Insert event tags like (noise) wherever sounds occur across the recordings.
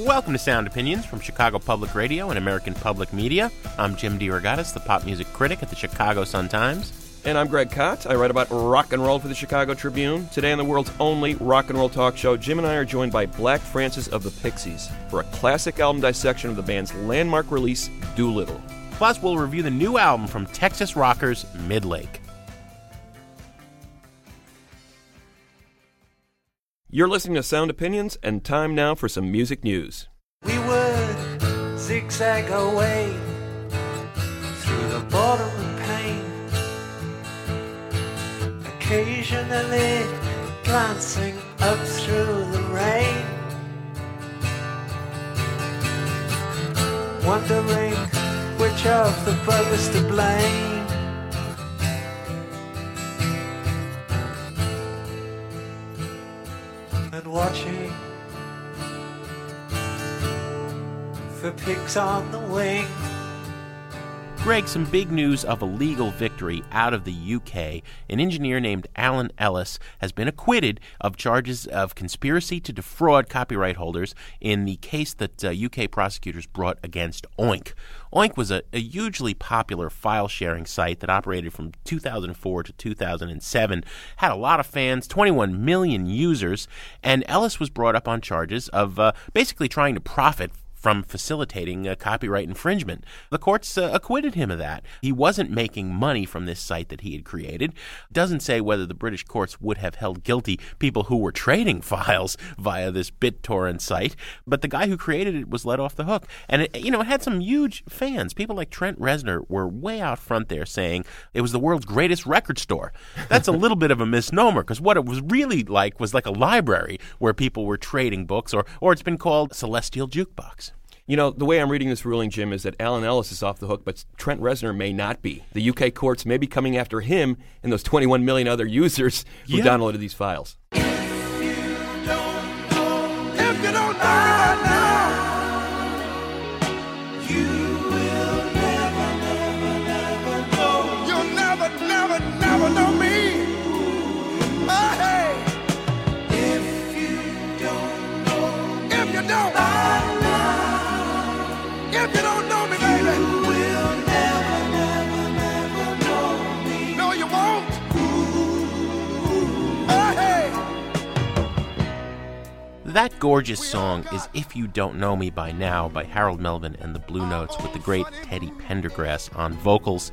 Welcome to Sound Opinions from Chicago Public Radio and American Public Media. I'm Jim DeRogatis, the pop music critic at the Chicago Sun-Times. And I'm Greg Kot. I write about rock and roll for the Chicago Tribune. Today on the world's only rock and roll talk show, Jim and I are joined by Black Francis of the Pixies for a classic album dissection of the band's landmark release, Doolittle. Plus, we'll review the new album from Texas rockers Midlake. You're listening to Sound Opinions, and time now for some music news. We would zigzag our way through the bottom of pain, occasionally glancing up through the rain, wondering which of the brothers to blame. Watching for pigs on the wing. Greg, some big news of a legal victory out of the UK. An engineer named Alan Ellis has been acquitted of charges of conspiracy to defraud copyright holders in the case that uh, UK prosecutors brought against Oink. Oink was a, a hugely popular file sharing site that operated from 2004 to 2007, had a lot of fans, 21 million users, and Ellis was brought up on charges of uh, basically trying to profit from facilitating uh, copyright infringement. The courts uh, acquitted him of that. He wasn't making money from this site that he had created. Doesn't say whether the British courts would have held guilty people who were trading (laughs) files via this BitTorrent site, but the guy who created it was let off the hook. And it, you know, it had some huge fans. People like Trent Reznor were way out front there saying it was the world's greatest record store. That's a (laughs) little bit of a misnomer because what it was really like was like a library where people were trading books, or or it's been called Celestial Jukebox. You know, the way I'm reading this ruling, Jim, is that Alan Ellis is off the hook, but Trent Reznor may not be. The UK courts may be coming after him and those 21 million other (laughs) users who Yeah. downloaded these files. That gorgeous song is If You Don't Know Me By Now by Harold Melvin and the Blue Notes with the great Teddy Pendergrass on vocals.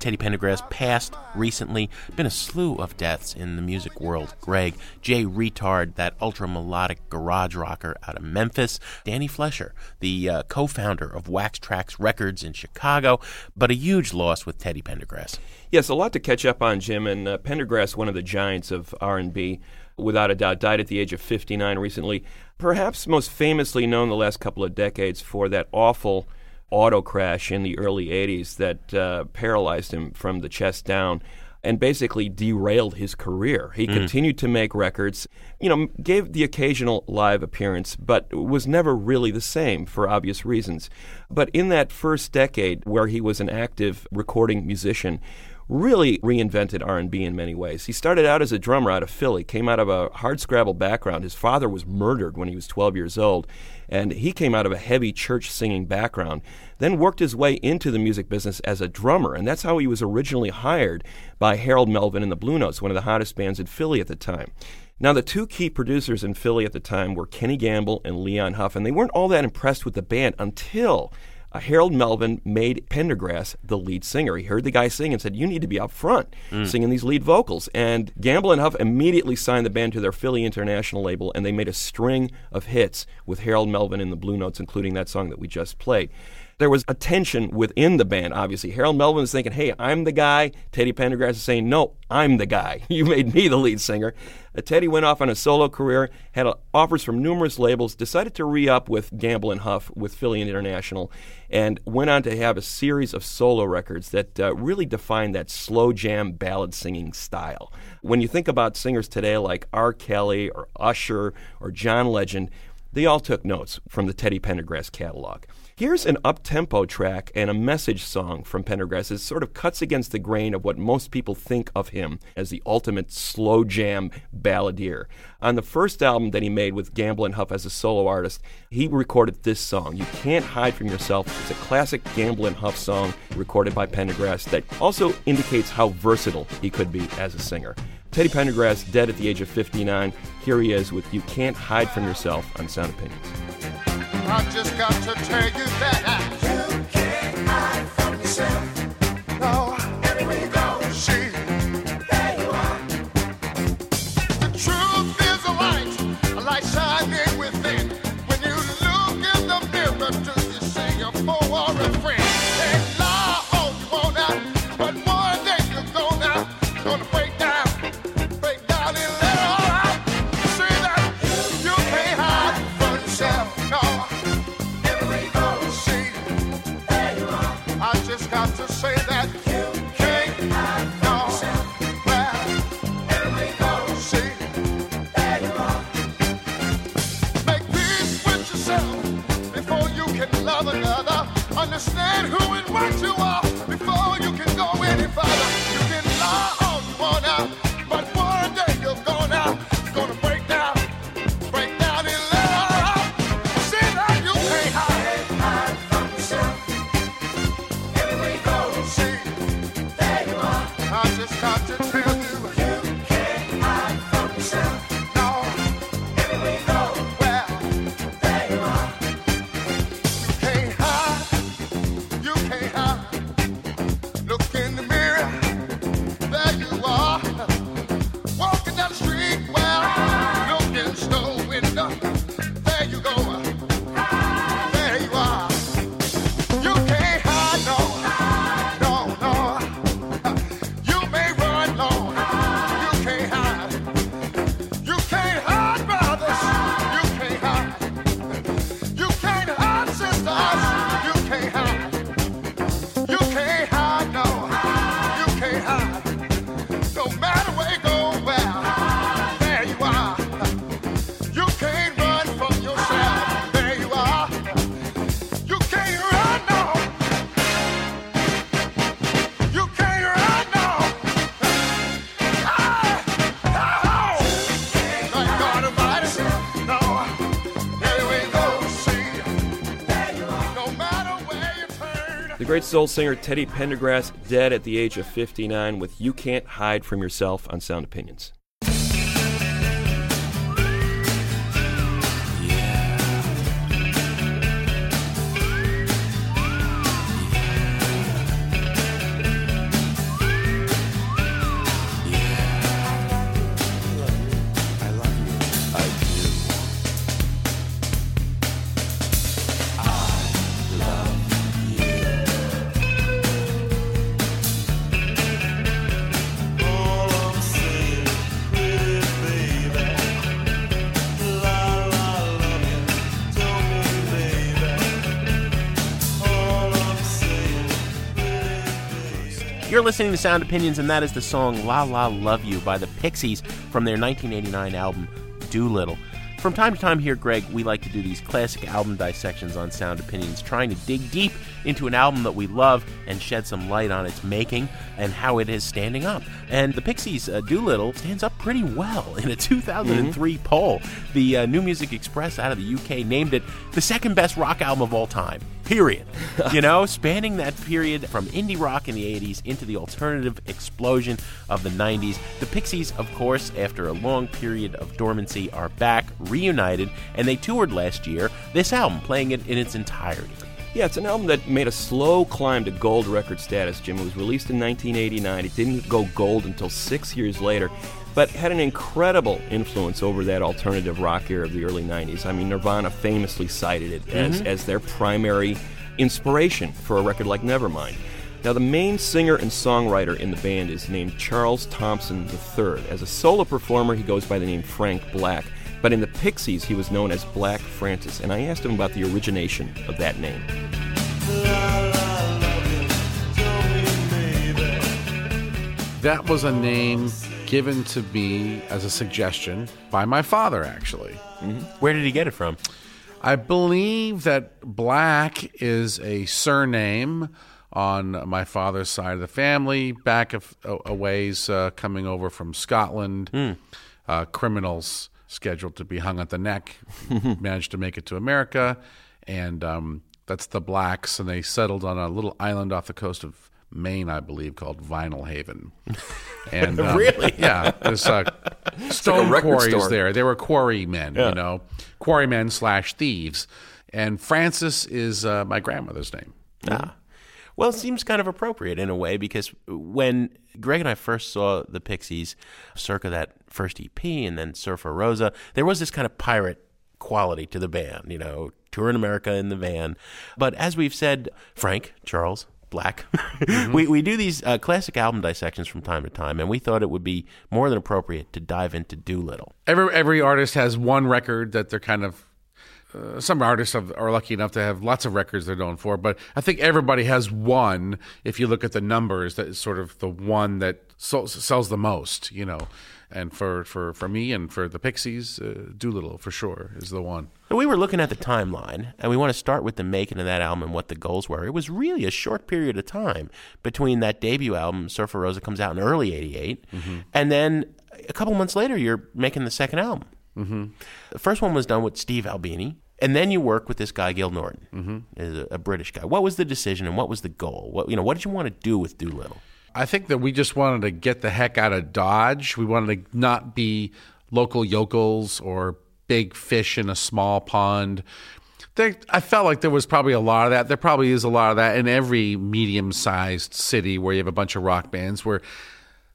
Teddy Pendergrass passed recently. Been a slew of deaths in the music world. Greg, Jay Reatard, that ultra melodic garage rocker out of Memphis. Dannie Flesher, the uh, co founder of Wax Trax Records in Chicago. But a huge loss with Teddy Pendergrass. Yes, a lot to catch up on, Jim. And uh, Pendergrass, one of the giants of R&B, without a doubt, died at the age of 59 recently. Perhaps most famously known the last couple of decades for that awful auto crash in the early 80s that uh, paralyzed him from the chest down and basically derailed his career. He continued to make records, you know, gave the occasional live appearance, but was never really the same for obvious reasons. But in that first decade where he was an active recording musician, really reinvented R&B in many ways. He started out as a drummer out of Philly, came out of a hard scrabble background. His father was murdered when he was 12 years old, and he came out of a heavy church singing background. Then worked his way into the music business as a drummer, and that's how he was originally hired by Harold Melvin and the Blue Notes, one of the hottest bands in Philly at the time. Now, the two key producers in Philly at the time were Kenny Gamble and Leon Huff, and they weren't all that impressed with the band until Uh, Harold Melvin made Pendergrass the lead singer. He heard the guy sing and said, You need to be up front mm. singing these lead vocals. And Gamble and Huff immediately signed the band to their Philly International label, and they made a string of hits with Harold Melvin and the Blue Notes, including that song that we just played. There was a tension within the band, obviously. Harold Melvin was thinking, hey, I'm the guy. Teddy Pendergrass is saying, no, I'm the guy. (laughs) You made me the lead singer. Uh, Teddy went off on a solo career, had uh, offers from numerous labels, decided to re up with Gamble and Huff with Philly International, and went on to have a series of solo records that uh, really defined that slow jam ballad singing style. When you think about singers today like R. Kelly or Usher or John Legend, they all took notes from the Teddy Pendergrass catalog. Here's an up-tempo track and a message song from Pendergrass that sort of cuts against the grain of what most people think of him as the ultimate slow jam balladeer. On the first album that he made with Gamble Huff as a solo artist, he recorded this song, You Can't Hide From Yourself. It's a classic Gamble Huff song recorded by Pendergrass that also indicates how versatile he could be as a singer. Teddy Pendergrass, dead at the age of 59. Here he is with You Can't Hide From Yourself on Sound Opinions. I just got to tell you that. you Soul singer Teddy Pendergrass, dead at the age of 59, with You Can't Hide From Yourself on Sound Opinions. Listening to Sound Opinions, and that is the song La La Love You by the Pixies from their 1989 album Doolittle. From time to time here, Greg, we like to do these classic album dissections on Sound Opinions, trying to dig deep into an album that we love and shed some light on its making and how it is standing up. And the Pixies' uh, Doolittle stands up pretty well in a 2003 poll. The uh, New Music Express out of the UK named it the second best rock album of all time. Period. you know, spanning that period from indie rock in the 80s into the alternative explosion of the 90s, the Pixies, of course, after a long period of dormancy, are back, reunited, and they toured last year this album, playing it in its entirety. Yeah, it's an album that made a slow climb to gold record status, Jim. It was released in 1989. It didn't go gold until six years later, but had an incredible influence over that alternative rock era of the early 90s. I mean, Nirvana famously cited it as, mm-hmm. as their primary inspiration for a record like Nevermind. Now, the main singer and songwriter in the band is named Charles Thompson III. As a solo performer, he goes by the name Frank Black, but in the Pixies, he was known as Black Francis, and I asked him about the origination of that name. That was a name given to me as a suggestion by my father, actually. Where did he get it from? I believe that Black is a surname on my father's side of the family, back a, a ways uh, coming over from Scotland. Uh, criminals scheduled to be hung at the neck (laughs) managed to make it to America, and um, that's the Blacks, and they settled on a little island off the coast of Maine, I believe, called Vinalhaven. (laughs) And um, Really? (laughs) yeah, there's uh, (laughs) stone record quarries store. there. They were quarrymen, you know, quarrymen slash thieves. And Francis is uh, my grandmother's name. Ah. Well, it seems kind of appropriate in a way because when Greg and I first saw the Pixies, circa that first EP and then Surfer Rosa, there was this kind of pirate quality to the band, you know, touring America in the van. But as we've said, Frank, Charles, Black, (laughs) we, we do these uh, classic album dissections from time to time, and we thought it would be more than appropriate to dive into Doolittle. Every every artist has one record that they're kind of. Uh, some artists have, are lucky enough to have lots of records they're known for, but I think everybody has one. If you look at the numbers, that is sort of the one that so, sells the most, you know. And for, for, for me and for the Pixies, uh, Doolittle for sure is the one. We were looking at the timeline, and we want to start with the making of that album and what the goals were. It was really a short period of time between that debut album, Surfer Rosa, comes out in early '88, and then a couple months later, you're making the second album. Mm-hmm. The first one was done with Steve Albini, and then you work with this guy Gil Norton, mm-hmm. a, a British guy. What was the decision, and what was the goal? What you know, what did you want to do with Doolittle? I think that we just wanted to get the heck out of Dodge. We wanted to not be local yokels or big fish in a small pond. There, I felt like there was probably a lot of that. There probably is a lot of that in every medium sized city where you have a bunch of rock bands where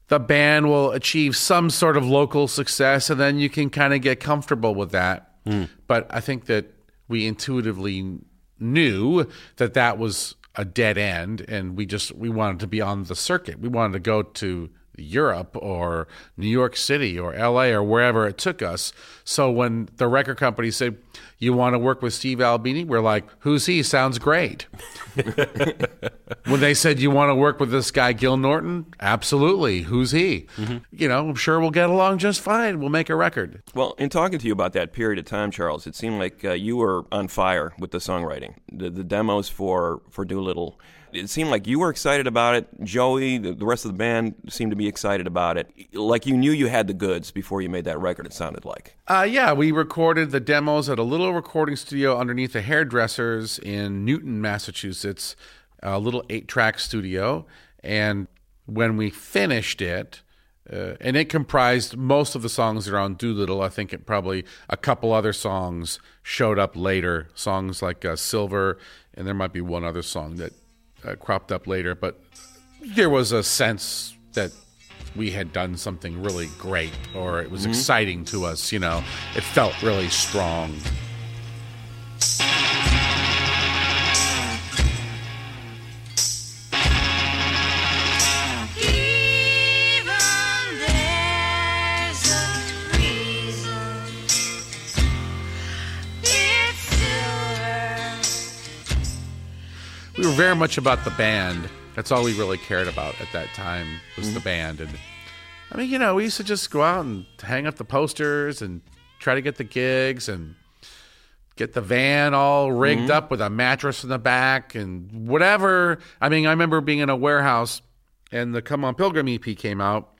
the band will achieve some sort of local success and then you can kind of get comfortable with that. Hmm. But I think that we intuitively knew that that was a dead end and we just we wanted to be on the circuit. We wanted to go to Europe or New York City or LA or wherever it took us. So when the record company said, You want to work with Steve Albini? We're like, Who's he? Sounds great. (laughs) when they said, You want to work with this guy, Gil Norton? Absolutely. Who's he? You know, I'm sure we'll get along just fine. We'll make a record. Well, in talking to you about that period of time, Charles, it seemed like uh, you were on fire with the songwriting. The, the demos for, for Doolittle, it seemed like you were excited about it. Joey, the, rest of the band seemed to be excited about it. Like you knew you had the goods before you made that record, it sounded like. Uh, yeah, we recorded the demos at a little recording studio underneath the hairdressers in Newton, Massachusetts, a little eight track studio. And when we finished it, uh, and it comprised most of the songs that are on Doolittle. I think it probably a couple other songs showed up later, songs like uh, Silver, and there might be one other song that uh, cropped up later. But there was a sense that we had done something really great or it was exciting to us, you know. It felt really strong. We were very much about the band. That's all we really cared about at that time was the mm-hmm. band and I mean, you know, we used to just go out and hang up the posters and try to get the gigs and get the van all rigged mm-hmm. up with a mattress in the back and whatever. I mean, I remember being in a warehouse and the Come On Pilgrim EP came out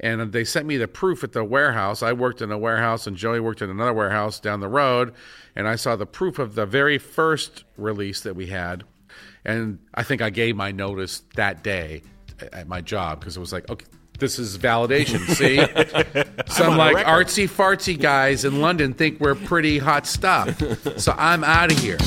and they sent me the proof at the warehouse. I worked in a warehouse and Joey worked in another warehouse down the road and I saw the proof of the very first release that we had. And I think I gave my notice that day at my job because it was like, okay, this is validation. (laughs) See, some like artsy fartsy guys in London think we're pretty hot stuff. so I'm out of here.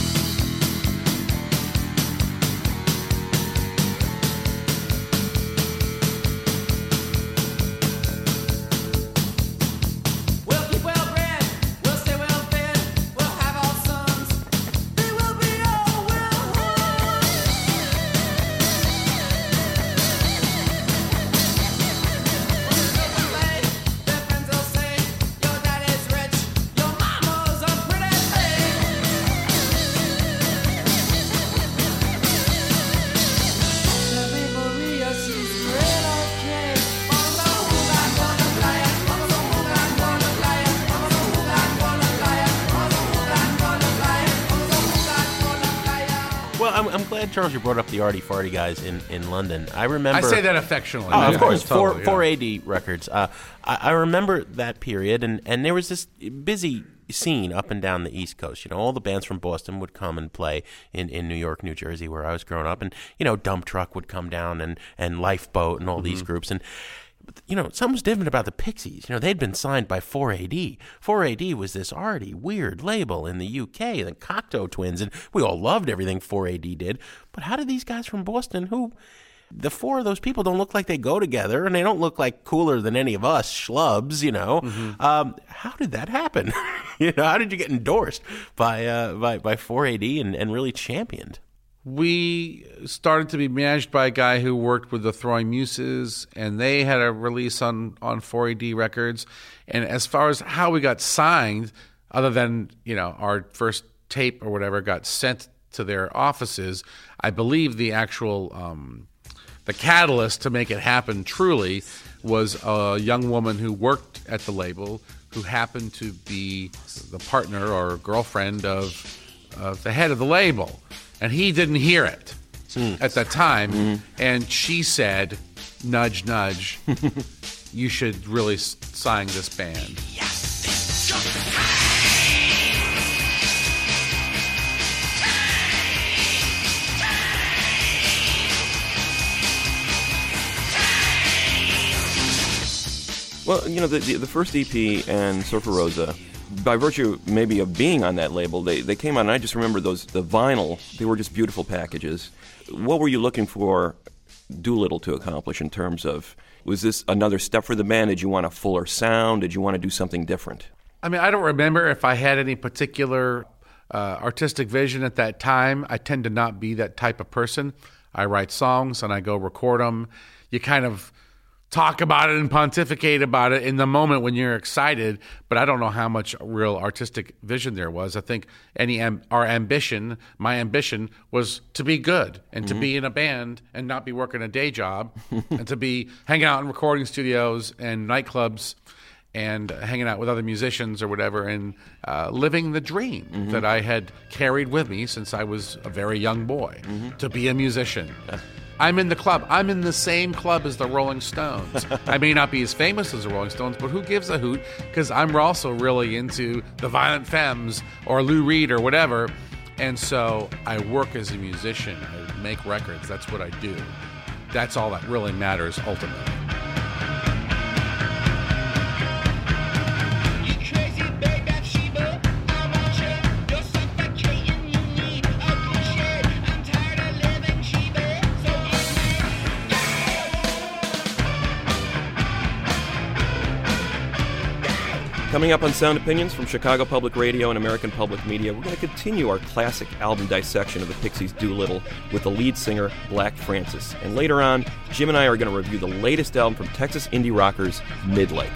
Charles you brought up the Artie Farty guys in, in London. I remember. I say that affectionately. Oh, Yeah, of course, totally, four yeah. AD records. Uh, I, I remember that period, and, and there was this busy scene up and down the East Coast. You know, all the bands from Boston would come and play in, in New York, New Jersey, where I was growing up, and you know, Dump Truck would come down, and and Lifeboat, and all these Mm-hmm. groups, and you know, something was different about the Pixies. You know, they'd been signed by 4AD. 4AD was this arty, weird label in the UK, the Cocteau Twins, and we all loved everything 4AD did. But how did these guys from Boston, who the four of those people don't look like they go together, and they don't look like cooler than any of us schlubs, you know? Um, how did that happen? (laughs) you know, how did you get endorsed by uh, by by 4AD and, and really championed? We started to be managed by a guy who worked with the Throwing Muses, and they had a release on on 4AD Records. And as far as how we got signed, other than you know our first tape or whatever got sent to their offices, I believe the actual um, the catalyst to make it happen truly was a young woman who worked at the label who happened to be the partner or girlfriend of, of the head of the label and he didn't hear it hmm. at the time. Hmm. And she said nudge nudge. (laughs) You should really sign this band. Well, you know, the, the, the first EP and Surfer Rosa, by virtue maybe of being on that label, they, they came out, and I just remember those the vinyl. They were just beautiful packages. What were you looking for Doolittle to accomplish in terms of was this another step for the band? Did you want a fuller sound? Did you want to do something different? I mean, I don't remember if I had any particular uh, artistic vision at that time. I tend to not be that type of person. I write songs and I go record them. You kind of talk about it and pontificate about it in the moment when you're excited, but I don't know how much real artistic vision there was. I think any am- our ambition, my ambition was to be good and to mm-hmm. be in a band and not be working a day job (laughs) and to be hanging out in recording studios and nightclubs and hanging out with other musicians or whatever and uh, living the dream mm-hmm. that I had carried with me since I was a very young boy mm-hmm. to be a musician. I'm in the club. I'm in the same club as the Rolling Stones. (laughs) I may not be as famous as the Rolling Stones, but who gives a hoot? Because I'm also really into the Violent Femmes or Lou Reed or whatever. And so I work as a musician. I make records. That's what I do. That's all that really matters ultimately. Coming up on Sound Opinions from Chicago Public Radio and American Public Media, we're going to continue our classic album dissection of the Pixies' Doolittle with the lead singer, Black Francis. And later on, Jim and I are going to review the latest album from Texas indie rockers, Midlake.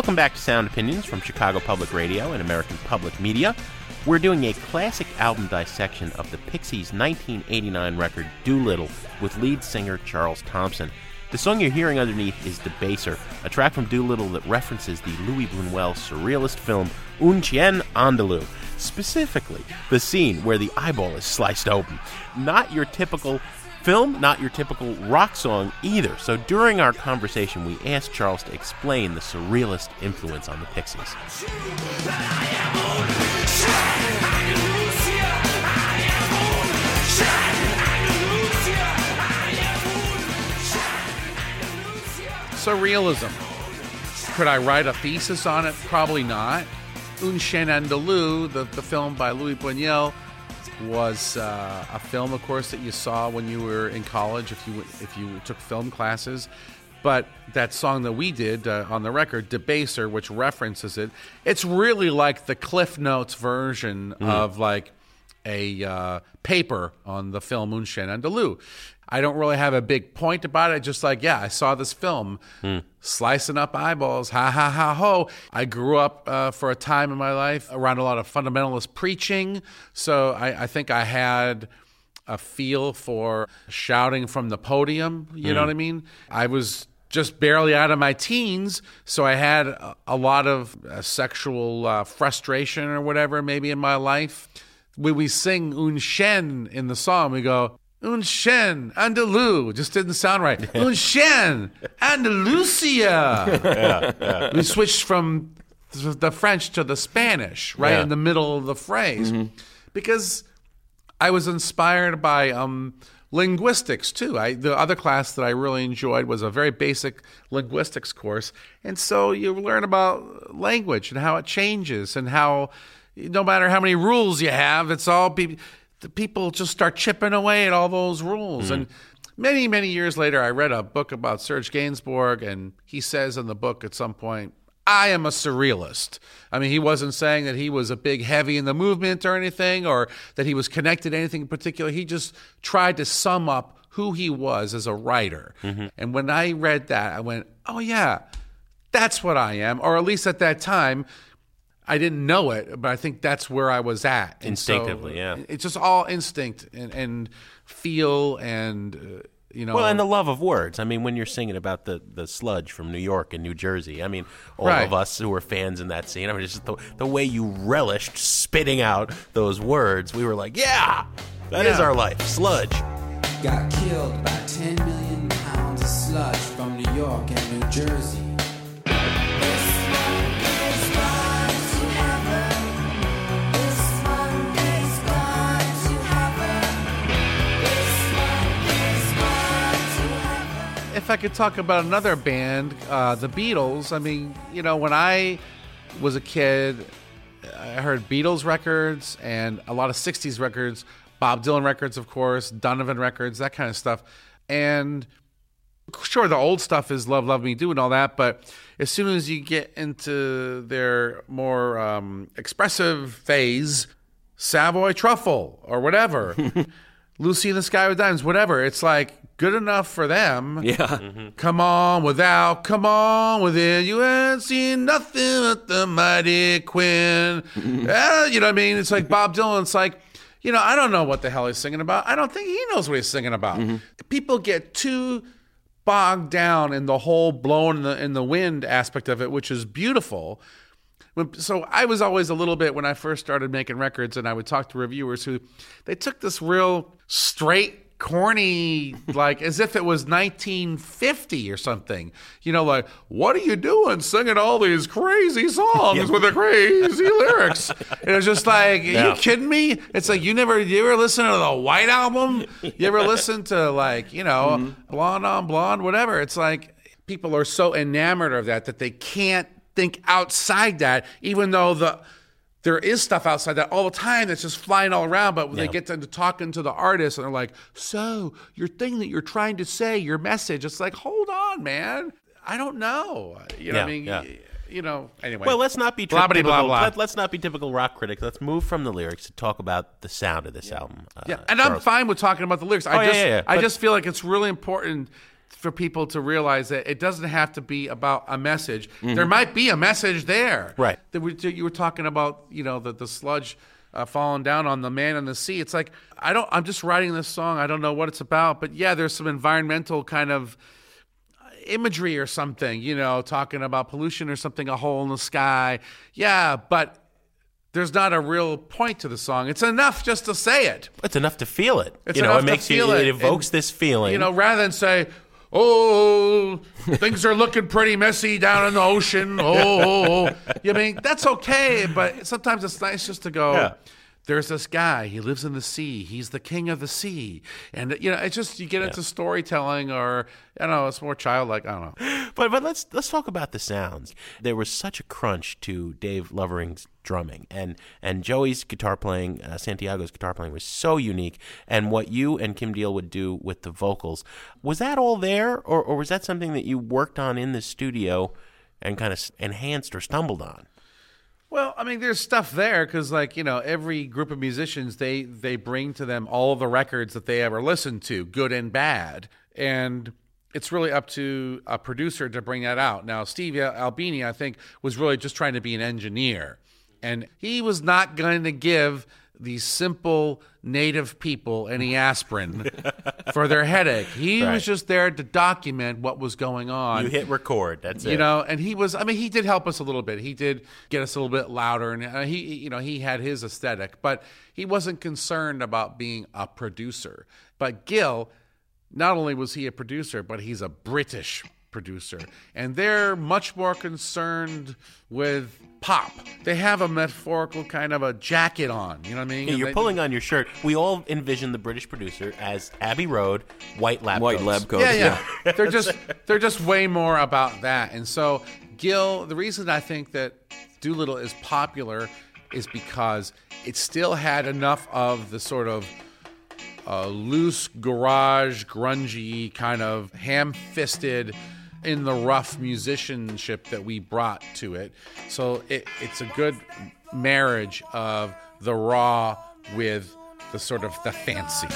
Welcome back to Sound Opinions from Chicago Public Radio and American Public Media. We're doing a classic album dissection of the Pixies' 1989 record Doolittle with lead singer Charles Thompson. The song you're hearing underneath is Debaser, a track from Doolittle that references the Louis Buñuel surrealist film Un Chien Andalou, specifically the scene where the eyeball is sliced open. Not your typical film, not your typical rock song either. So during our conversation, we asked Charles to explain the surrealist influence on the Pixies. Surrealism. Could I write a thesis on it? Probably not. Un Chien Andalou, the, the film by Louis Buñuel, was uh, a film, of course, that you saw when you were in college if you if you took film classes. But that song that we did uh, on the record, Debaser, which references it, it's really like the Cliff Notes version of like a uh, paper on the film Un Chien Andalou. I don't really have a big point about it. Just like, yeah, I saw this film, slicing up eyeballs, ha ha ha ho. I grew up uh, for a time in my life around a lot of fundamentalist preaching, so I, I think I had a feel for shouting from the podium. You know what I mean? I was just barely out of my teens, so I had a, a lot of uh, sexual uh, frustration or whatever maybe in my life. When we sing Un Chien in the song, we go, Un Chien Andalou. Just didn't sound right. Un Chien Andalusia. We switched from the French to the Spanish right Yeah. in the middle of the phrase because I was inspired by um, linguistics too. I, the other class that I really enjoyed was a very basic linguistics course, and so you learn about language and how it changes and how no matter how many rules you have, it's all pe- the people just start chipping away at all those rules hmm. and. Many, many years later, I read a book about Serge Gainsbourg, and he says in the book at some point, I am a surrealist. I mean, he wasn't saying that he was a big heavy in the movement or anything, or that he was connected to anything in particular. He just tried to sum up who he was as a writer. Mm-hmm. And when I read that, I went, oh, yeah, that's what I am. Or at least at that time, I didn't know it, but I think that's where I was at. And so Instinctively, yeah. It's just all instinct and, and feel and, uh, you know. Well, and the love of words. I mean, when you're singing about the, the sludge from New York and New Jersey, I mean, all Right. of us who were fans in that scene, I mean, just the, the way you relished spitting out those words, we were like, yeah, that is Yeah. our life. Sludge. got killed by 10 million pounds of sludge from New York and New Jersey. If I could talk about another band, uh, the Beatles. I mean, you know, when I was a kid, I heard Beatles records and a lot of '60s records, Bob Dylan records, of course, Donovan records, that kind of stuff. And sure, the old stuff is "Love, Love Me Do" and all that, but as soon as you get into their more um, expressive phase, Savoy Truffle or whatever. (laughs) Lucy in the Sky with Diamonds, whatever. It's like good enough for them. Yeah. Mm-hmm. Come on without, come on within. You ain't seen nothing but the mighty Quinn. Ah, you know what I mean? It's like Bob Dylan. It's like, you know, I don't know what the hell he's singing about. I don't think he knows what he's singing about. Mm-hmm. People get too bogged down in the whole blown in the, in the wind aspect of it, which is beautiful. When, so I was always a little bit when I first started making records, and I would talk to reviewers who they took this real straight, corny, like as if it was 1950 or something. You know, like what are you doing singing all these crazy songs with the crazy (laughs) lyrics? And it's just like, are Yeah. you kidding me? It's like you never, you ever listen to the White album? You ever listen to like, you know, mm-hmm. Blonde on Blonde, whatever? It's like people are so enamored of that that they can't think outside that, even though the there is stuff outside that all the time that's just flying all around. But when they get to talking to the artist and they're like, "So your thing that you're trying to say, your message," it's like, "Hold on, man, I don't know." You know, what I mean, yeah. you know. Anyway, Well, let's not be Blah, typical, blah, blah. Let, us not be typical rock critics. Let's move from the lyrics to talk about the sound of this album. Uh, Yeah, and I'm fine with talking about the lyrics. I Oh, yeah, just yeah, yeah, I but- just feel like it's really important for people to realize that it doesn't have to be about a message. There might be a message there. Right. That we, you were talking about, you know, the, the sludge uh, falling down on the man in the sea. It's like, I don't, I'm just writing this song. I don't know what it's about. But yeah, there's some environmental kind of imagery or something, you know, talking about pollution or something, a hole in the sky. Yeah, but there's not a real point to the song. It's enough just to say it. It's enough to feel it. It's you know, it makes you. it. It evokes And, this feeling. You know, rather than say, "Oh, things are looking pretty messy down in the ocean." Oh, you mean that's okay, but sometimes it's nice just to go. Yeah. There's this guy. He lives in the sea. He's the king of the sea, and you know, it's just you get into storytelling, or I don't know, it's more childlike. I don't know. (gasps) But but let's let's talk about the sounds. There was such a crunch to Dave Lovering's drumming, and and Joey's guitar playing, uh, Santiago's guitar playing was so unique. And what you and Kim Deal would do with the vocals was that all there, or or was that something that you worked on in the studio and kind of enhanced or stumbled on? Well, I mean, there's stuff there because, like, you know, every group of musicians they they bring to them all the records that they ever listened to, good and bad, and it's really up to a producer to bring that out. Now, Steve Albini, I think, was really just trying to be an engineer, and he was not going to give these simple native people any (laughs) aspirin for their headache. He Right. was just there to document what was going on You hit record. That's it. you know and he was i mean he did help us a little bit he did get us a little bit louder and uh, he you know he had his aesthetic but he wasn't concerned about being a producer but gil not only was he a producer but he's a british producer and they're much more concerned with pop they have a metaphorical kind of a jacket on you know what i mean Yeah, And you're they- pulling on your shirt. We all envision the British producer as Abbey Road, white lab White coats. lab coats. yeah, yeah. they're just they're just way more about that. And so Gil, the reason I think that Doolittle is popular is because it still had enough of the sort of uh, loose garage, grungy kind of ham-fisted, in the rough musicianship that we brought to it. So it, it's a good marriage of the raw with the sort of the fancy.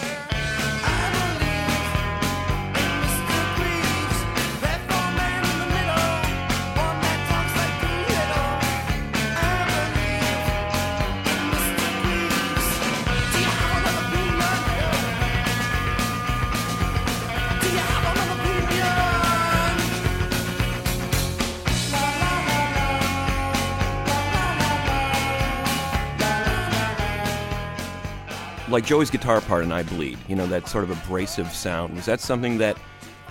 Like Joey's guitar part and I Bleed, you know, that sort of abrasive sound. Was that something that,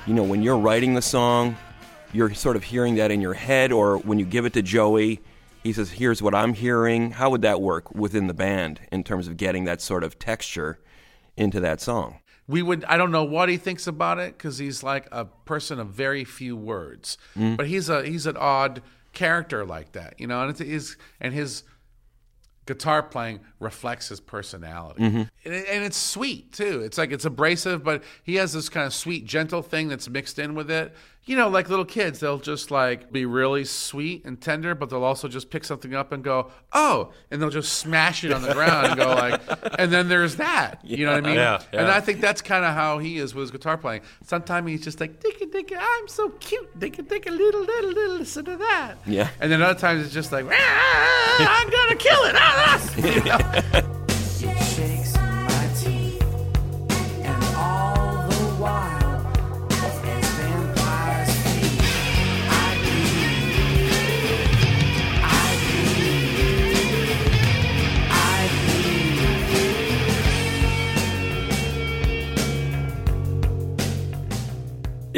you know, when you're writing the song, you're sort of hearing that in your head, or when you give it to Joey, he says, Here's what I'm hearing? How would that work within the band in terms of getting that sort of texture into that song? we would i don't know what he thinks about it because he's like a person of very few words mm. but he's a he's an odd character like that you know and it's his and his guitar playing reflects his personality. Mm-hmm. And, it, and it's sweet too. It's like it's abrasive but he has this kind of sweet gentle thing that's mixed in with it you know like little kids they'll just like be really sweet and tender but they'll also just pick something up and go oh and they'll just smash it on the ground and go (laughs) like and then there's that you know what i mean? Yeah, and i think that's kind of how he is with his guitar playing. Sometimes he's just like dicka dicka i'm so cute. Dicka dicka little little little listen to that. Yeah. and then other times it's just like "Ah, ah, ah, ah i'm gonna kill it. Ah, (laughs) you know? (laughs)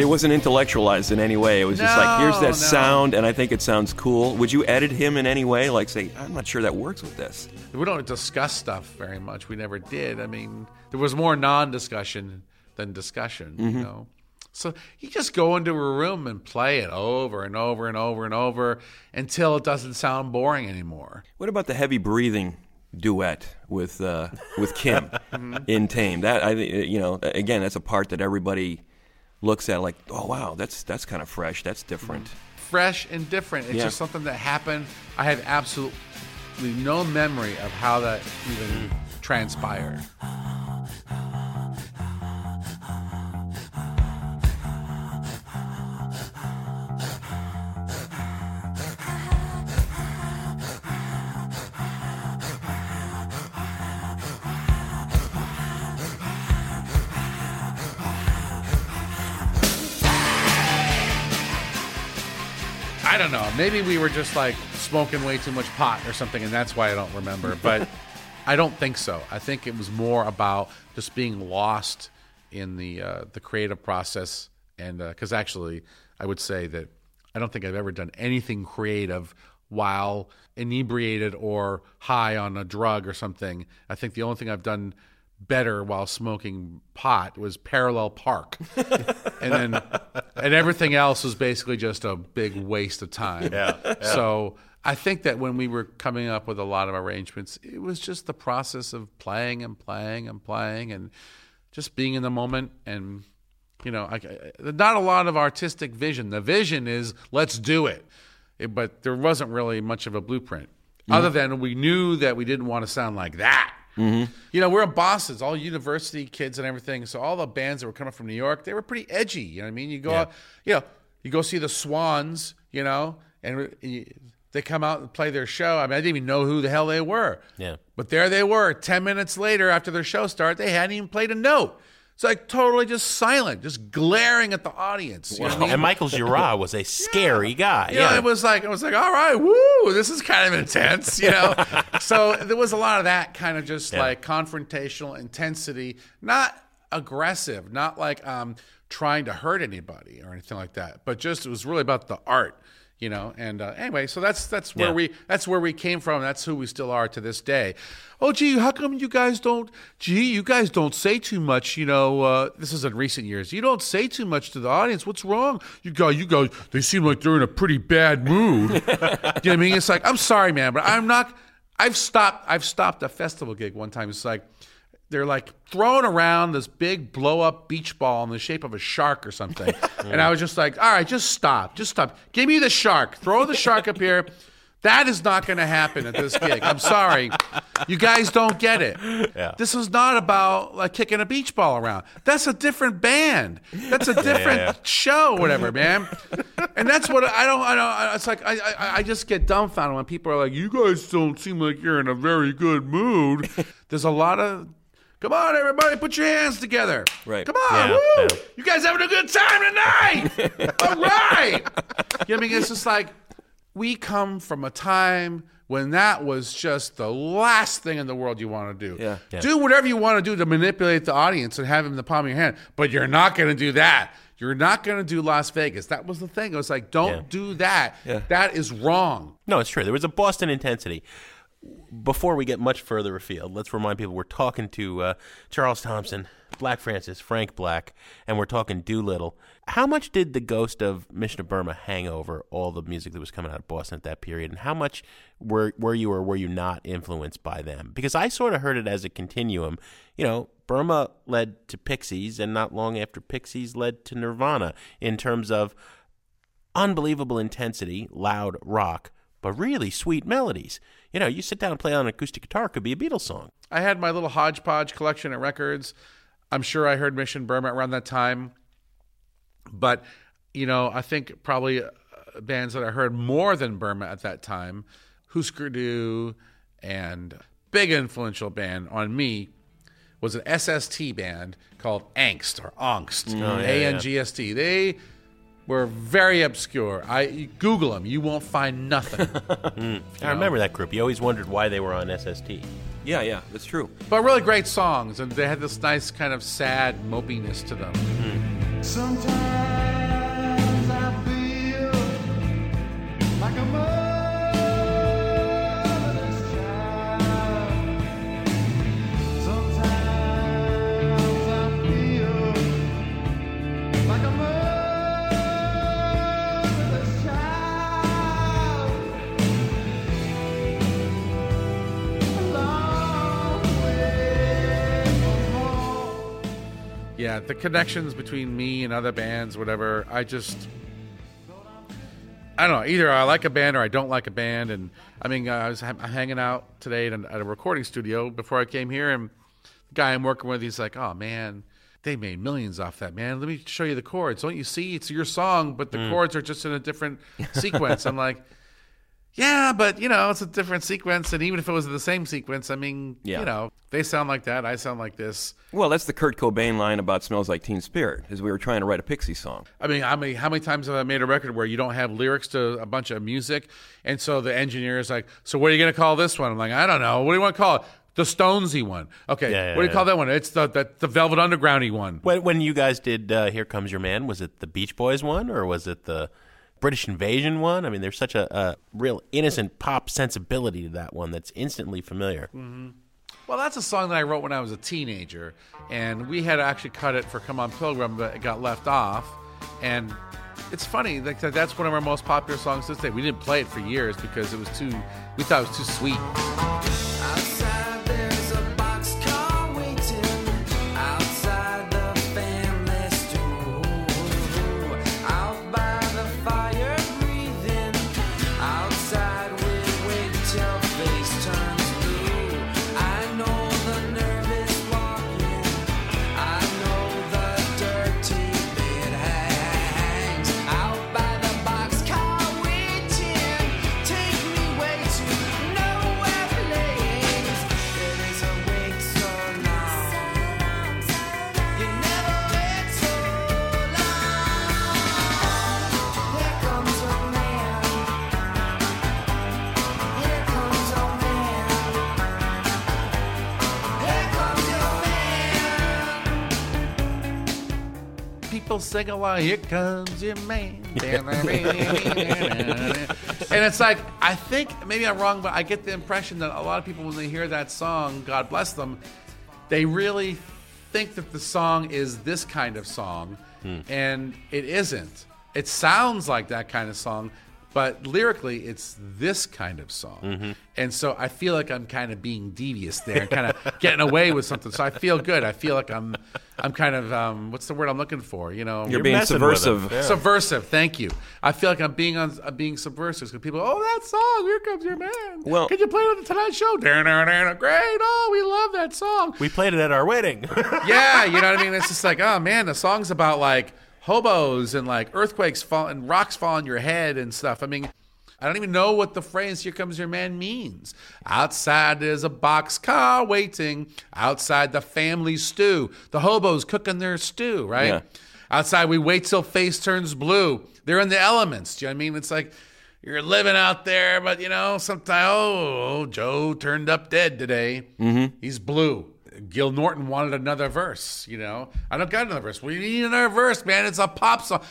It wasn't intellectualized in any way. It was just like, here's No, that no. sound, and I think it sounds cool. Would you edit him in any way? Like, say, I'm not sure that works with this. we don't discuss stuff very much we never did i mean there was more non-discussion than discussion you know so you just go into a room and play it over and over and over and over until it doesn't sound boring anymore What about the heavy breathing duet with uh, with Kim (laughs) in Tame? That I thi- you know again that's a part that everybody looks at it like oh wow that's that's kind of fresh that's different. fresh and different. It's Yeah. just something that happened. I have absolutely no memory of how that even transpired. I don't know. Maybe we were just like smoking way too much pot or something, and that's why I don't remember. (laughs) But I don't think so. I think it was more about just being lost in the uh, the creative process, and because actually, I would say that I don't think I've ever done anything creative while inebriated or high on a drug or something. I think the only thing I've done better while smoking pot was parallel park. (laughs) And then and everything else was basically just a big waste of time. Yeah, so i think that when we were coming up with a lot of arrangements it was just the process of playing and playing and playing and just being in the moment and you know I, not a lot of artistic vision. The vision is let's do it. It- but there wasn't really much of a blueprint mm-hmm. other than we knew that we didn't want to sound like that Mm-hmm. you know, we're in Boston, it's all university kids and everything. So all the bands that were coming from New York, they were pretty edgy. You know what I mean? You go, out, you know, you go see the Swans, you know, and you, they come out and play their show. I mean, I didn't even know who the hell they were. Yeah. But there they were, ten minutes later after their show started, they hadn't even played a note. It's like totally just silent, just glaring at the audience. You know I mean? And Michael Gira was a (laughs) scary guy. You know, yeah. it was like I was like, all right, woo, this is kind of intense, you know. (laughs) so there was a lot of that kind of just Yeah. like confrontational intensity, not aggressive, not like um trying to hurt anybody or anything like that, but just it was really about the art, you know. And uh, anyway, so that's that's where Yeah. we that's where we came from. That's who we still are to this day. Oh, gee, how come you guys don't? Gee, you guys don't say too much. You know, uh, this is in recent years. You don't say too much to the audience. What's wrong? You go, you go. They seem like they're in a pretty bad mood. (laughs) you know what I mean? It's like I'm sorry, man, but I'm not. I've stopped. I've stopped a festival gig one time. It's like they're like throwing around this big blow up beach ball in the shape of a shark or something. (laughs) and I was just like, all right, just stop. Just stop. Give me the shark. Throw the shark up here. That is not going to happen at this gig. I'm sorry. You guys don't get it. This is not about like kicking a beach ball around. That's a different band. That's a different yeah. show, whatever, man. And that's what I don't. I don't. It's like I, I. I just get dumbfounded when people are like, "You guys don't seem like you're in a very good mood." There's a lot of. Come on, everybody, put your hands together. Right. Come on, Yeah, woo! yeah. You guys having a good time tonight? (laughs) All right. You know what I mean? It's just like we come from a time when that was just the last thing in the world you want to do. Yeah. Yeah. Do whatever you want to do to manipulate the audience and have them in the palm of your hand, but you're not going to do that. You're not going to do Las Vegas. That was the thing. It was like, don't do that. Yeah. That is wrong. No, it's true. There was a Boston intensity. Before we get much further afield, let's remind people we're talking to uh, Charles Thompson, Black Francis, Frank Black, and we're talking Doolittle. How much did the ghost of Mission of Burma hang over all the music that was coming out of Boston at that period? And how much were, were you or were you not influenced by them? Because I sort of heard it as a continuum. You know, Burma led to Pixies, and not long after Pixies led to Nirvana in terms of unbelievable intensity, loud rock, but really sweet melodies. You know, you sit down and play on an acoustic guitar, it could be a Beatles song. I had my little hodgepodge collection of records. I'm sure I heard Mission Burma around that time. But, you know, I think probably uh, bands that I heard more than Burma at that time, Husker Du, and big influential band on me was an SST band called Angst or Angst, yeah, A N G S T. They were very obscure. I Google them, you won't find nothing. (laughs) I remember that group. You always wondered why they were on SST. Yeah, yeah, that's true. but really great songs, and they had this nice kind of sad mopiness to them. Hmm. Sometimes Yeah, the connections between me and other bands, whatever. I just, I don't know. Either I like a band or I don't like a band. And I mean, I was ha- hanging out today at, an, at a recording studio before I came here, and the guy I'm working with, he's like, "Oh man." They made millions off that, man. Let me show you the chords. Don't you see? It's your song, but the hmm. chords are just in a different sequence. I'm like, Yeah, but you know, it's a different sequence, and even if it was the same sequence, I mean, Yeah. you know, they sound like that, I sound like this. Well, that's the Kurt Cobain line about "Smells Like Teen Spirit," is we were trying to write a Pixie song. I mean, how many how many times have I made a record where you don't have lyrics to a bunch of music, and so the engineer is like, "So what are you going to call this one?" I'm like, "I don't know. What do you want to call it?" The Stonesy one. Okay. Yeah, yeah, what do you yeah. call that one? It's the the, the Velvet Undergroundy one. When, when you guys did uh, "Here Comes Your Man," was it the Beach Boys one or was it the British Invasion one? I mean, there's such a, a real innocent pop sensibility to that one that's instantly familiar. Mm-hmm. Well, that's a song that I wrote when I was a teenager, and we had actually cut it for "Come On Pilgrim," but it got left off. And it's funny like that that's one of our most popular songs to this day. We didn't play it for years because it was too. We thought it was too sweet. Outside sing along. Here comes your man. (laughs) and it's like I think maybe I'm wrong, but I get the impression that a lot of people when they hear that song, God bless them, they really think that the song is this kind of song, hmm. and it isn't. It sounds like that kind of song, but lyrically, it's this kind of song. And so I feel like I'm kind of being devious there, and kind of (laughs) getting away with something. So I feel good. I feel like I'm, I'm kind of um, what's the word I'm looking for? You know, You're, being messing with subversive. Yeah. subversive. Thank you. I feel like I'm being on, I'm being subversive because people, oh, that song, here comes your man. Well- can you play it on the Tonight Show? Great. Oh, we love that song. We played it at our wedding. (laughs) yeah, you know what I mean. It's just like, oh man, the song's about like hobos and like earthquakes fall and rocks fall on your head and stuff. I mean. I don't even know what the phrase "Here comes your man" means. Outside there's a box car waiting. Outside the family stew. The hobos cooking their stew, right? Yeah. Outside we wait till face turns blue. They're in the elements. Do you know what I mean? It's like you're living out there, but you know, sometimes oh, Joe turned up dead today. Mm-hmm. He's blue. Gil Norton wanted another verse, you know. I don't got another verse. We need another verse, man. It's a pop song.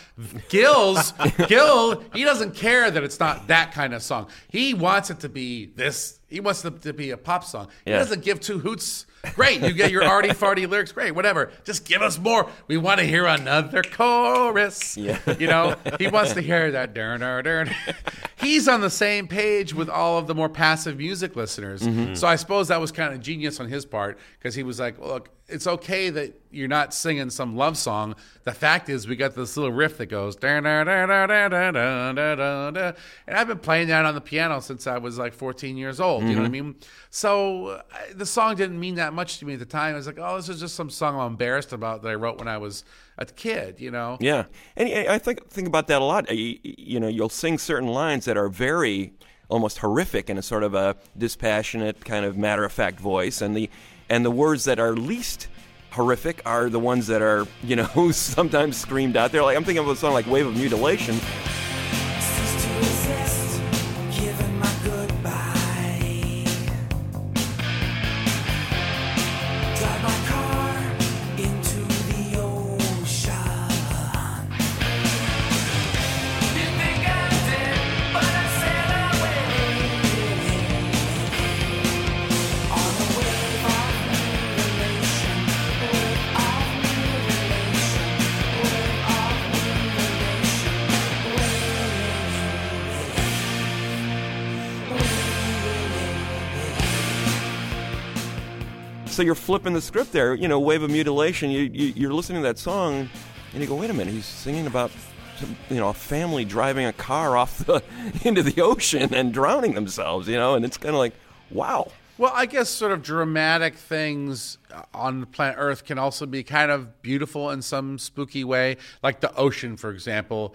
Gil's (laughs) Gil, he doesn't care that it's not that kind of song. He wants it to be this. He wants it to be a pop song. He Yeah. doesn't give two hoots. Great, you get your arty farty (laughs) lyrics. Great, whatever. Just give us more. We want to hear another chorus. Yeah. You know, (laughs) he wants to hear that. Darn, darn, darn. He's on the same page with all of the more passive music listeners. Mm-hmm. So I suppose that was kind of genius on his part because he was like, look, it's okay that you're not singing some love song. The fact is, we got this little riff that goes, "Da, da, da, da, da, da, da, da, da, da." and I've been playing that on the piano since I was like 14 years old. You know what I Mm-hmm. mean? So uh, the song didn't mean that much to me at the time. I was like, oh, this is just some song I'm embarrassed about that I wrote when I was a kid, you know? Yeah, and I think think about that a lot. You, you know, you'll sing certain lines that are very almost horrific in a sort of a dispassionate kind of matter of fact voice, and the and the words that are least horrific are the ones that are you know (laughs) sometimes screamed out there. Like I'm thinking of a song like "Wave of Mutilation." So you're flipping the script there. You know, "Wave of Mutilation." You, you you're listening to that song, and you go, "Wait a minute, he's singing about." You know, a family driving a car off the (laughs) into the ocean and drowning themselves. You know, and it's kind of like, wow. Well, I guess sort of dramatic things on planet Earth can also be kind of beautiful in some spooky way, like the ocean, for example.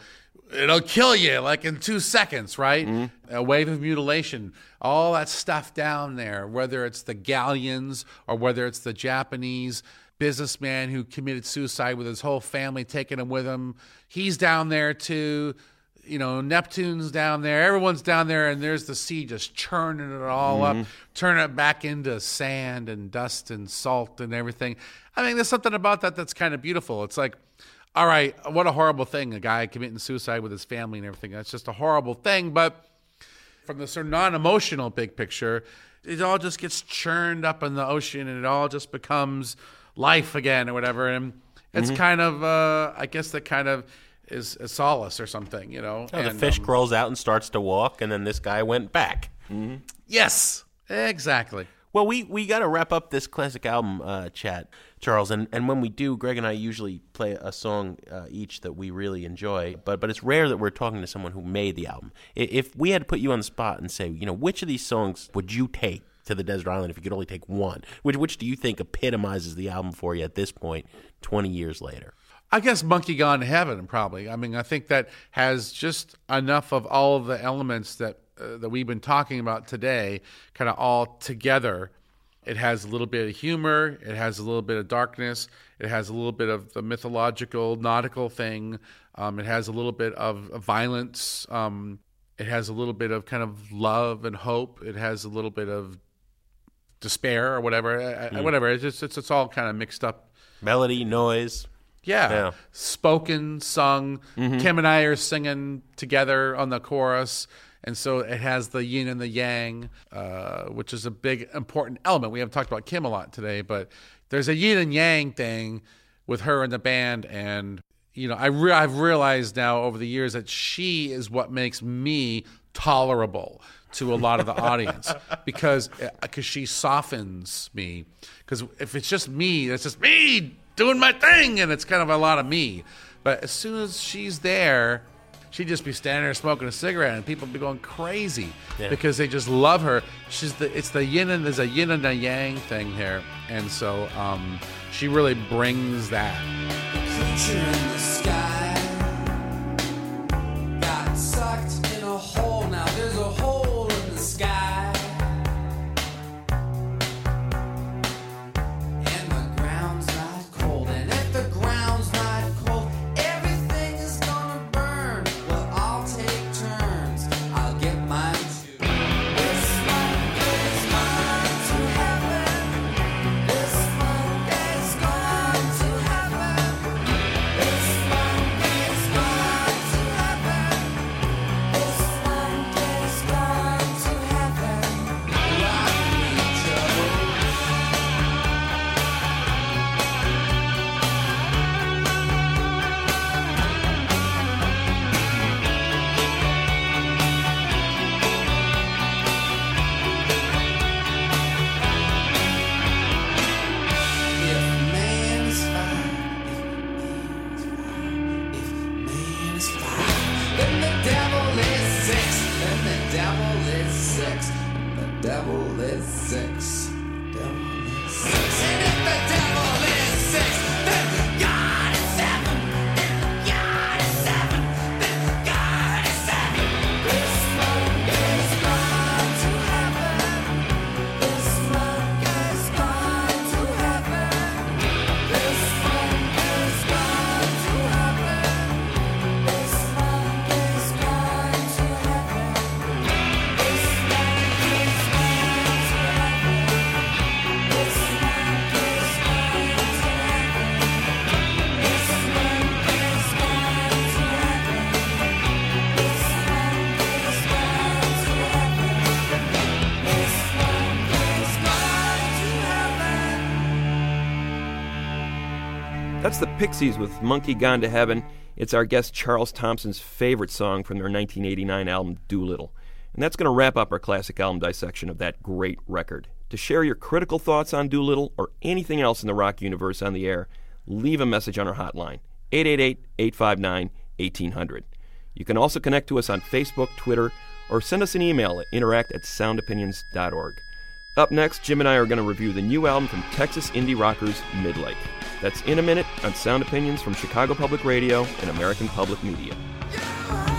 It'll kill you like in two seconds, right? Mm-hmm. A wave of mutilation, all that stuff down there, whether it's the galleons or whether it's the Japanese businessman who committed suicide with his whole family, taking him with him. He's down there too. You know, Neptune's down there. Everyone's down there, and there's the sea just churning it all up, mm-hmm. turning it back into sand and dust and salt and everything. I mean, there's something about that that's kind of beautiful. It's like, all right, what a horrible thing, a guy committing suicide with his family and everything. That's just a horrible thing. But from the sort of non emotional big picture, it all just gets churned up in the ocean and it all just becomes life again or whatever. And it's kind of, uh, I guess, that kind of is a solace or something, you know? Oh, the fish um, crawls out and starts to walk, and then this guy went back. Yes, exactly. Well, we, we got to wrap up this classic album uh, chat, Charles. And, and when we do, Greg and I usually play a song uh, each that we really enjoy. But but it's rare that we're talking to someone who made the album. If we had to put you on the spot and say, you know, which of these songs would you take to the desert island if you could only take one? Which which do you think epitomizes the album for you at this point, twenty years later? I guess Monkey Gone to Heaven, probably. I mean, I think that has just enough of all of the elements that uh, that we've been talking about today, kind of all together. It has a little bit of humor. It has a little bit of darkness. It has a little bit of the mythological, nautical thing. Um, it has a little bit of, violence. Um, it has a little bit of kind of love and hope. It has a little bit of despair or whatever. I- Whatever. It's just it's, it's all kind of mixed up Melody, noise. yeah. Yeah. Spoken, sung. Kim and I are singing together on the chorus. And so it has the yin and the yang, uh, which is a big, important element. We haven't talked about Kim a lot today, but there's a yin and yang thing with her in the band. And, you know, I re- I've realized now over the years that she is what makes me tolerable to a lot of the audience (laughs) because because she softens me. Because if it's just me, it's just me doing my thing, and it's kind of a lot of me. But as soon as she's there, she'd just be standing there smoking a cigarette, and people would be going crazy because they just love her. She's the it's the yin and there's a yin and a yang thing here, and so um, she really brings that. creature in the sky got sucked The Pixies with Monkey Gone to Heaven. It's our guest Charles Thompson's favorite song from their 1989 album Doolittle. And that's going to wrap up our classic album dissection of that great record. To share your critical thoughts on Doolittle or anything else in the rock universe on the air, leave a message on our hotline 888 859 1800. You can also connect to us on Facebook, Twitter, or send us an email at interact at soundopinions.org. Up next, Jim and I are going to review the new album from Texas indie rockers Midlake. That's in a minute on Sound Opinions from Chicago Public Radio and American Public Media. Yeah.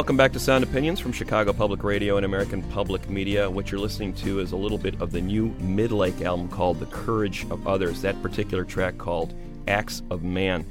Welcome back to Sound Opinions from Chicago Public Radio and American Public Media. What you're listening to is a little bit of the new Midlake album called The Courage of Others, that particular track called Acts of Man.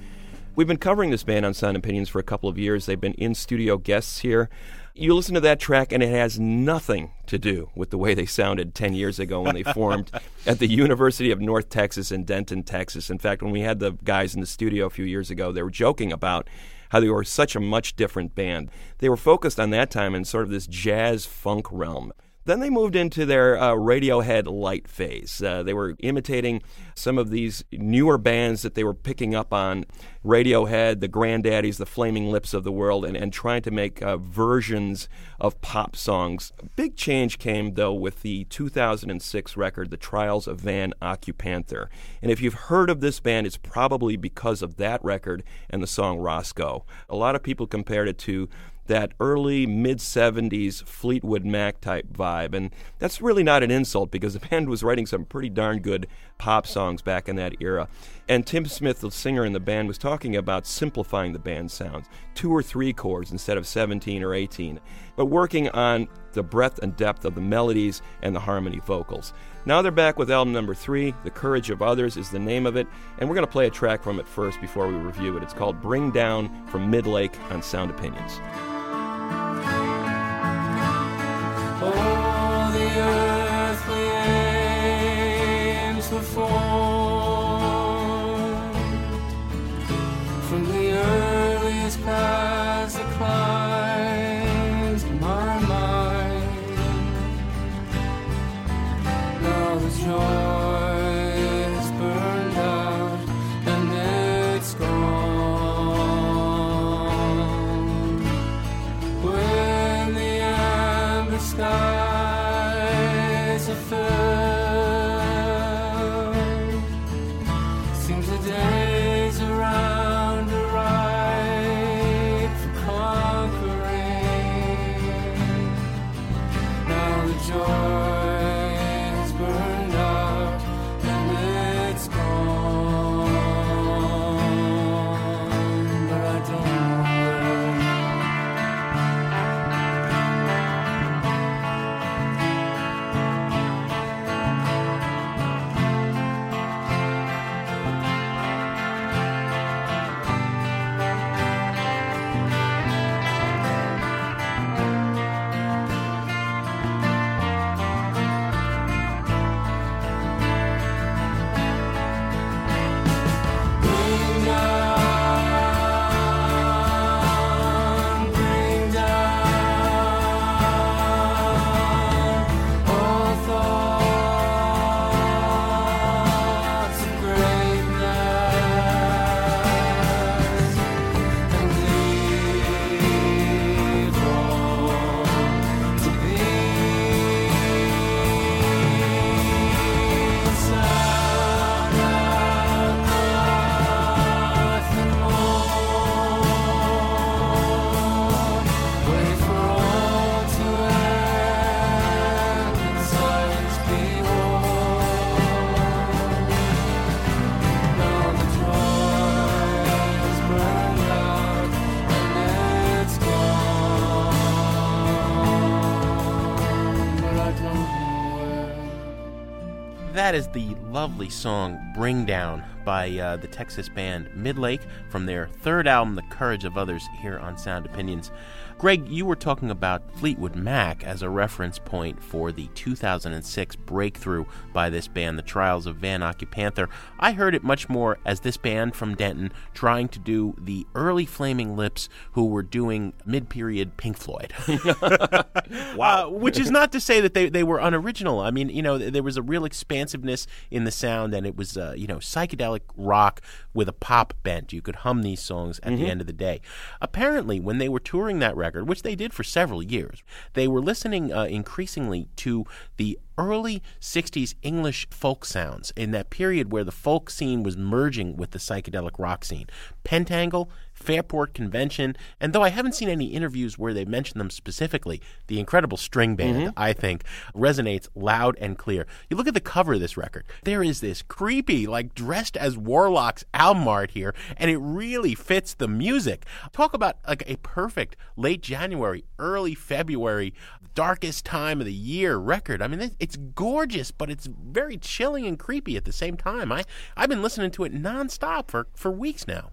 We've been covering this band on Sound Opinions for a couple of years. They've been in studio guests here. You listen to that track, and it has nothing to do with the way they sounded 10 years ago when they formed (laughs) at the University of North Texas in Denton, Texas. In fact, when we had the guys in the studio a few years ago, they were joking about how they were such a much different band. They were focused on that time in sort of this jazz funk realm. Then they moved into their uh, Radiohead light phase. Uh, they were imitating some of these newer bands that they were picking up on Radiohead, the Granddaddies, the Flaming Lips of the world, and, and trying to make uh, versions of pop songs. A big change came, though, with the 2006 record, The Trials of Van Occupanther. And if you've heard of this band, it's probably because of that record and the song Roscoe. A lot of people compared it to that early mid 70s Fleetwood Mac type vibe. And that's really not an insult because the (laughs) band was writing some pretty darn good pop songs back in that era. And Tim Smith, the singer in the band, was talking about simplifying the band's sounds two or three chords instead of 17 or 18, but working on the breadth and depth of the melodies and the harmony vocals. Now they're back with album number three. The Courage of Others is the name of it, and we're going to play a track from it first before we review it. It's called Bring Down from Midlake on Sound Opinions. From the earliest paths that climbed That is the lovely song Bring Down by uh, the Texas band Midlake from their third album, The Courage of Others, here on Sound Opinions. Greg, you were talking about Fleetwood Mac as a reference point for the 2006 breakthrough by this band, The Trials of Van Occupanther. I heard it much more as this band from Denton trying to do the early Flaming Lips who were doing mid period Pink Floyd. (laughs) wow. which is not to say that they, they were unoriginal. I mean, you know, there was a real expansiveness in the sound, and it was, uh, you know, psychedelic rock with a pop bent. You could hum these songs at the end of the day. Apparently, when they were touring that record, record, which they did for several years, they were listening uh, increasingly to the early 60s English folk sounds in that period where the folk scene was merging with the psychedelic rock scene. Pentangle, Fairport Convention, and though I haven't seen any interviews where they mention them specifically, the incredible string band, mm-hmm. I think, resonates loud and clear. You look at the cover of this record, there is this creepy, like dressed as warlocks album art here, and it really fits the music. Talk about like a perfect late January, early February, darkest time of the year record. I mean, it- it's gorgeous, but it's very chilling and creepy at the same time. I, I've been listening to it nonstop for, for weeks now.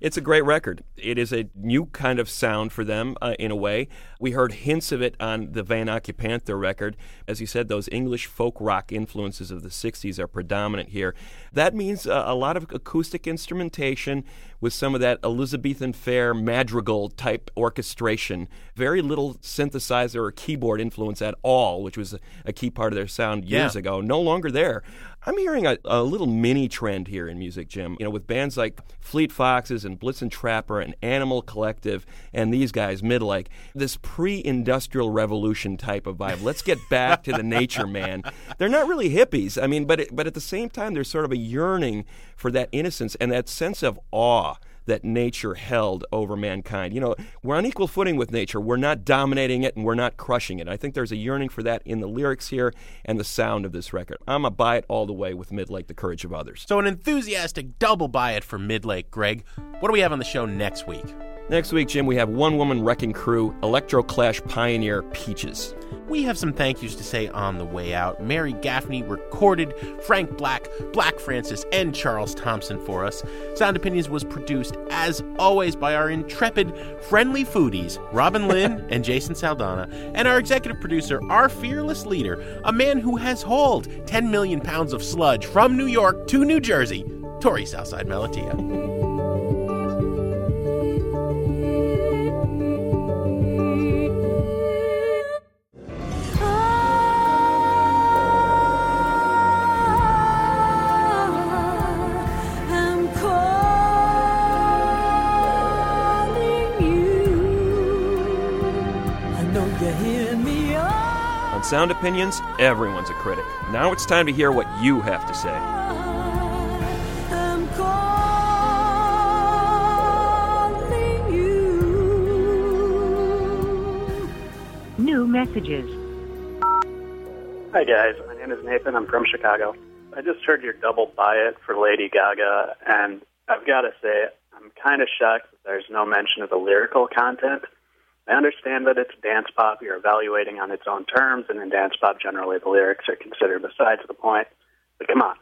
It's a great record. It is a new kind of sound for them uh, in a way. We heard hints of it on the Van Occupanther record. As you said, those English folk rock influences of the 60s are predominant here. That means uh, a lot of acoustic instrumentation with some of that Elizabethan fair madrigal type orchestration. Very little synthesizer or keyboard influence at all, which was a, key part of their sound years Yeah. ago. No longer there. I'm hearing a, a little mini trend here in music, Jim. You know, with bands like Fleet Foxes and Blitzen Trapper and Animal Collective and these guys, Midlake, this pre-industrial revolution type of vibe. Let's get back to the nature, (laughs) man. They're not really hippies. I mean, but it, but at the same time, there's sort of a yearning for that innocence and that sense of awe that nature held over mankind. You know, we're on equal footing with nature. We're not dominating it and we're not crushing it. I think there's a yearning for that in the lyrics here and the sound of this record. I'm a buy it all the way with Midlake, The Courage of Others. So, an enthusiastic double buy it for Midlake, Greg. What do we have on the show next week? Next week, Jim, we have one woman wrecking crew, Electro Clash pioneer Peaches. We have some thank yous to say on the way out. Mary Gaffney recorded Frank Black, Black Francis, and Charles Thompson for us. Sound Opinions was produced, as always, by our intrepid, friendly foodies, Robin Linn (laughs) and Jason Saldanha, and our executive producer, our fearless leader, a man who has hauled 10 million pounds of sludge from New York to New Jersey, Torey Southside Malatia. (laughs) Sound Opinions, everyone's a critic. Now it's time to hear what you have to say. I'm calling you. New messages. Hi guys, my name is Nathan. I'm from Chicago. I just heard your double buy it for Lady Gaga, and I've got to say, I'm kind of shocked that there's no mention of the lyrical content. I understand that it's dance pop, you're evaluating on its own terms, and in dance pop, generally the lyrics are considered besides the point. But come on,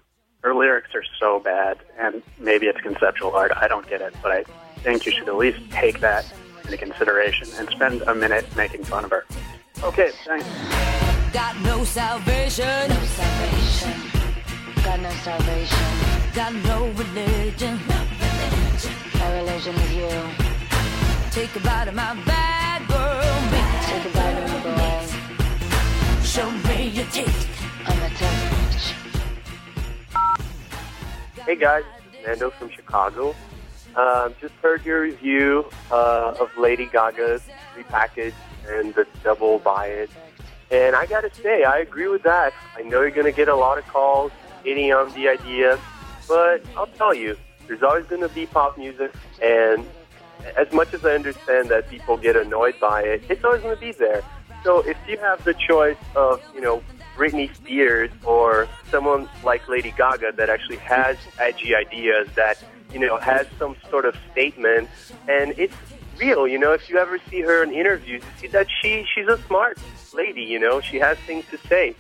her lyrics are so bad, and maybe it's conceptual art, I don't get it, but I think you should at least take that into consideration and spend a minute making fun of her. Okay, thanks. Got no salvation. No salvation. Got no salvation. Got no religion. No religion. My religion is you. Take a bite of my bad girl meat. Take a bite of my balls. Show me your teeth. I'm a touch. Hey guys, this is Nando from Chicago. Um, just heard your review uh, of Lady Gaga's repackaged and the double buy it. And I gotta say, I agree with that. I know you're gonna get a lot of calls hitting on the idea, but I'll tell you, there's always gonna be pop music, and as much as I understand that people get annoyed by it, it's always gonna be there. So if you have the choice of, you know, Britney Spears or someone like Lady Gaga that actually has edgy ideas that, you know, has some sort of statement and it's real, you know, if you ever see her in interviews, you see that she she's a smart lady, you know, she has things to say.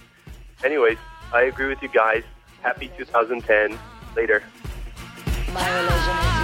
Anyways, I agree with you guys. Happy 2010. Later. My religion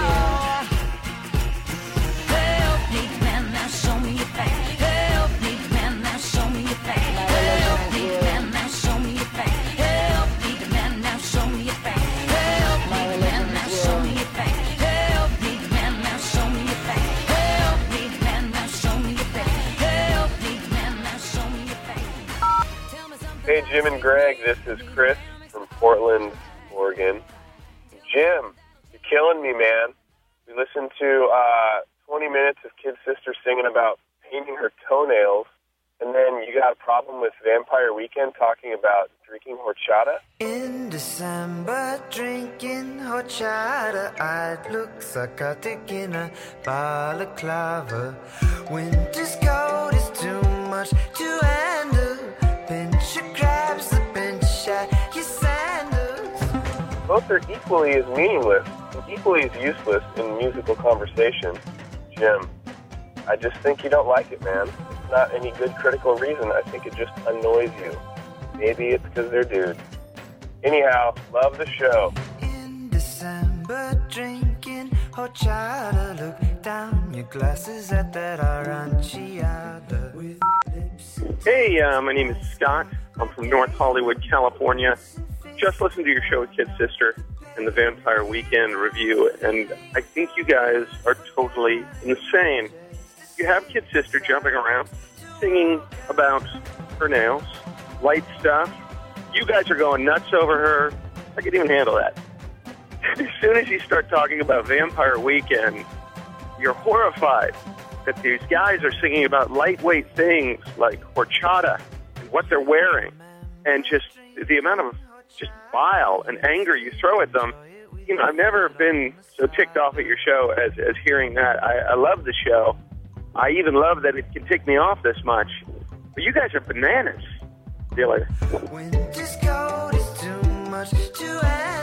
Hey, Jim and Greg, this is Chris from Portland, Oregon. Jim, you're killing me, man. We listened to uh, 20 minutes of Kid Sister singing about painting her toenails, and then you got a problem with Vampire Weekend talking about drinking horchata? In December, drinking horchata, I'd look psychotic in a balaclava. Winter's cold is too much to handle. Both are equally as meaningless and equally as useless in musical conversation. Jim, I just think you don't like it, man. It's not any good critical reason. I think it just annoys you. Maybe it's because they're dudes. Anyhow, love the show. In December, drinking horchata, look down your glasses at that aranciata. With lips Hey, uh, my name is Scott. I'm from North Hollywood, California. Just listened to your show Kid Sister and the Vampire Weekend review, and I think you guys are totally insane. You have Kid Sister jumping around, singing about her nails, light stuff. You guys are going nuts over her. I can even handle that. (laughs) as soon as you start talking about Vampire Weekend, you're horrified that these guys are singing about lightweight things like horchata what they're wearing, and just the amount of just bile and anger you throw at them. You know, I've never been so ticked off at your show as as hearing that. I, I love the show. I even love that it can tick me off this much. But you guys are bananas. See.